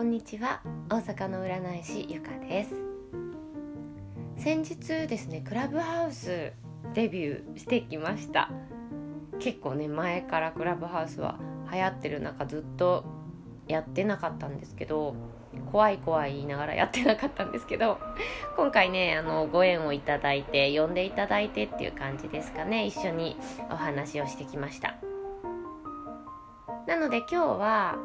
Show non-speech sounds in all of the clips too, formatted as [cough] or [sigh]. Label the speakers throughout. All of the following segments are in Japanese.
Speaker 1: こんにちは。大阪の占い師ゆかです。先日ですねクラブハウスデビューしてきました。結構ね前からクラブハウスは流行ってる中ずっとやってなかったんですけど怖い怖い言いながらやってなかったんですけど [laughs] 今回ねあのご縁をいただいて呼んでいただいてっていう感じですかね。一緒にお話をしてきました。なので今日は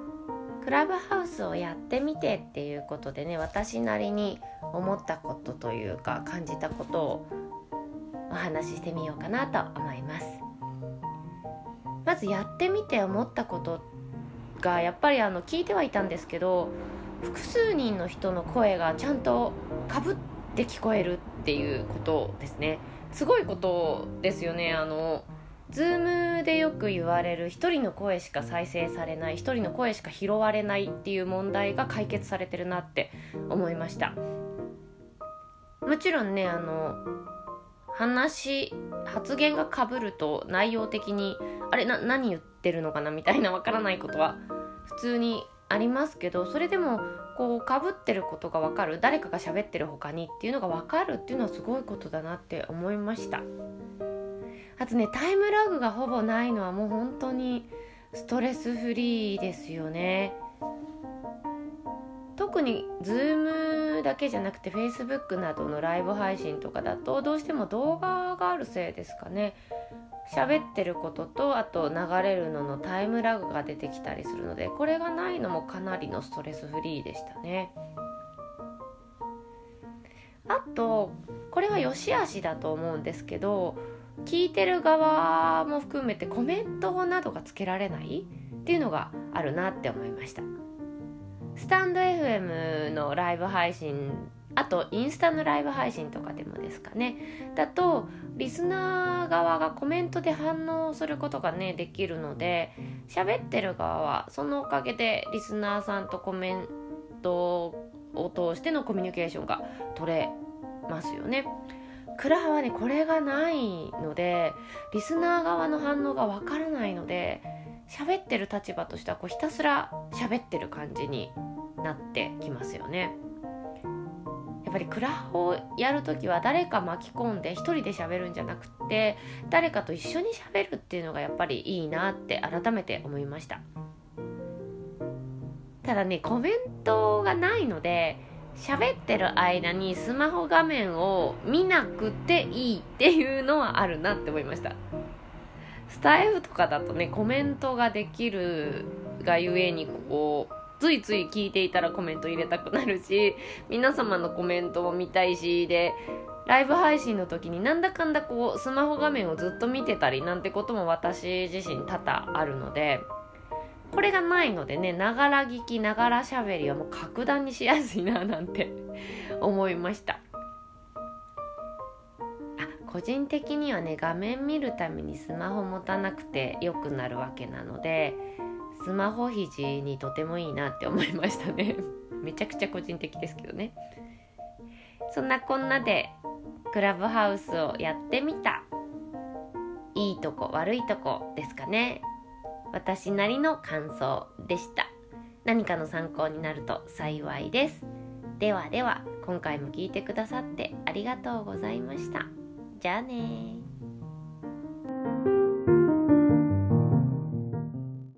Speaker 1: クラブハウスをやってみてっていうことでね私なりに思ったことというか感じたことをお話ししてみようかなと思います。まずやってみて思ったことがやっぱりあの聞いてはいたんですけど複数人の人の声がちゃんとかぶって聞こえるっていうことですね。すごいことですよね。あのズームでよく言われる一人の声しか再生されない一人の声しか拾われないっていう問題が解決されてるなって思いました。もちろんねあの話発言がかぶると内容的にあれな何言ってるのかなみたいなわからないことは普通にありますけどそれでもこうかぶってることが分かる誰かが喋ってる他にっていうのが分かるっていうのはすごいことだなって思いました。あとねタイムラグがほぼないのはもう本当にストレスフリーですよね。特に Zoom だけじゃなくて Facebook などのライブ配信とかだとどうしても動画があるせいですかね。喋ってることとあと流れるののタイムラグが出てきたりするのでこれがないのもかなりのストレスフリーでしたね。あとこれは良し悪しだと思うんですけど聞いてる側も含めてコメントなどがつけられないっていうのがあるなって思いました。スタンド FM のライブ配信あとインスタのライブ配信とかでもですかね。だとリスナー側がコメントで反応することがねできるので喋ってる側はそのおかげでリスナーさんとコメントを通してのコミュニケーションが取れますよね。クラハはねこれがないのでリスナー側の反応がわからないので喋ってる立場としてはこうひたすら喋ってる感じになってきますよね。やっぱりクラハをやる時は誰か巻き込んで一人で喋るんじゃなくて誰かと一緒に喋るっていうのがやっぱりいいなって改めて思いました。ただねコメントがないので喋ってる間にスマホ画面を見なくていいっていうのはあるなって思いました。スタイフとかだとねコメントができるがゆえにこうついつい聞いていたらコメント入れたくなるし皆様のコメントも見たいしでライブ配信の時になんだかんだこうスマホ画面をずっと見てたりなんてことも私自身多々あるのでこれがないのでねながら聞きながらしゃべりはもう格段にしやすいななんて [laughs] 思いました。あ個人的にはね画面見るためにスマホ持たなくてよくなるわけなのでスマホ肘にとてもいいなって思いましたね。[laughs] めちゃくちゃ個人的ですけどね。そんなこんなでクラブハウスをやってみた。いいとこ悪いとこですかね。私なりの感想でした。何かの参考になると幸いです。ではでは今回も聞いてくださってありがとうございました。じゃあね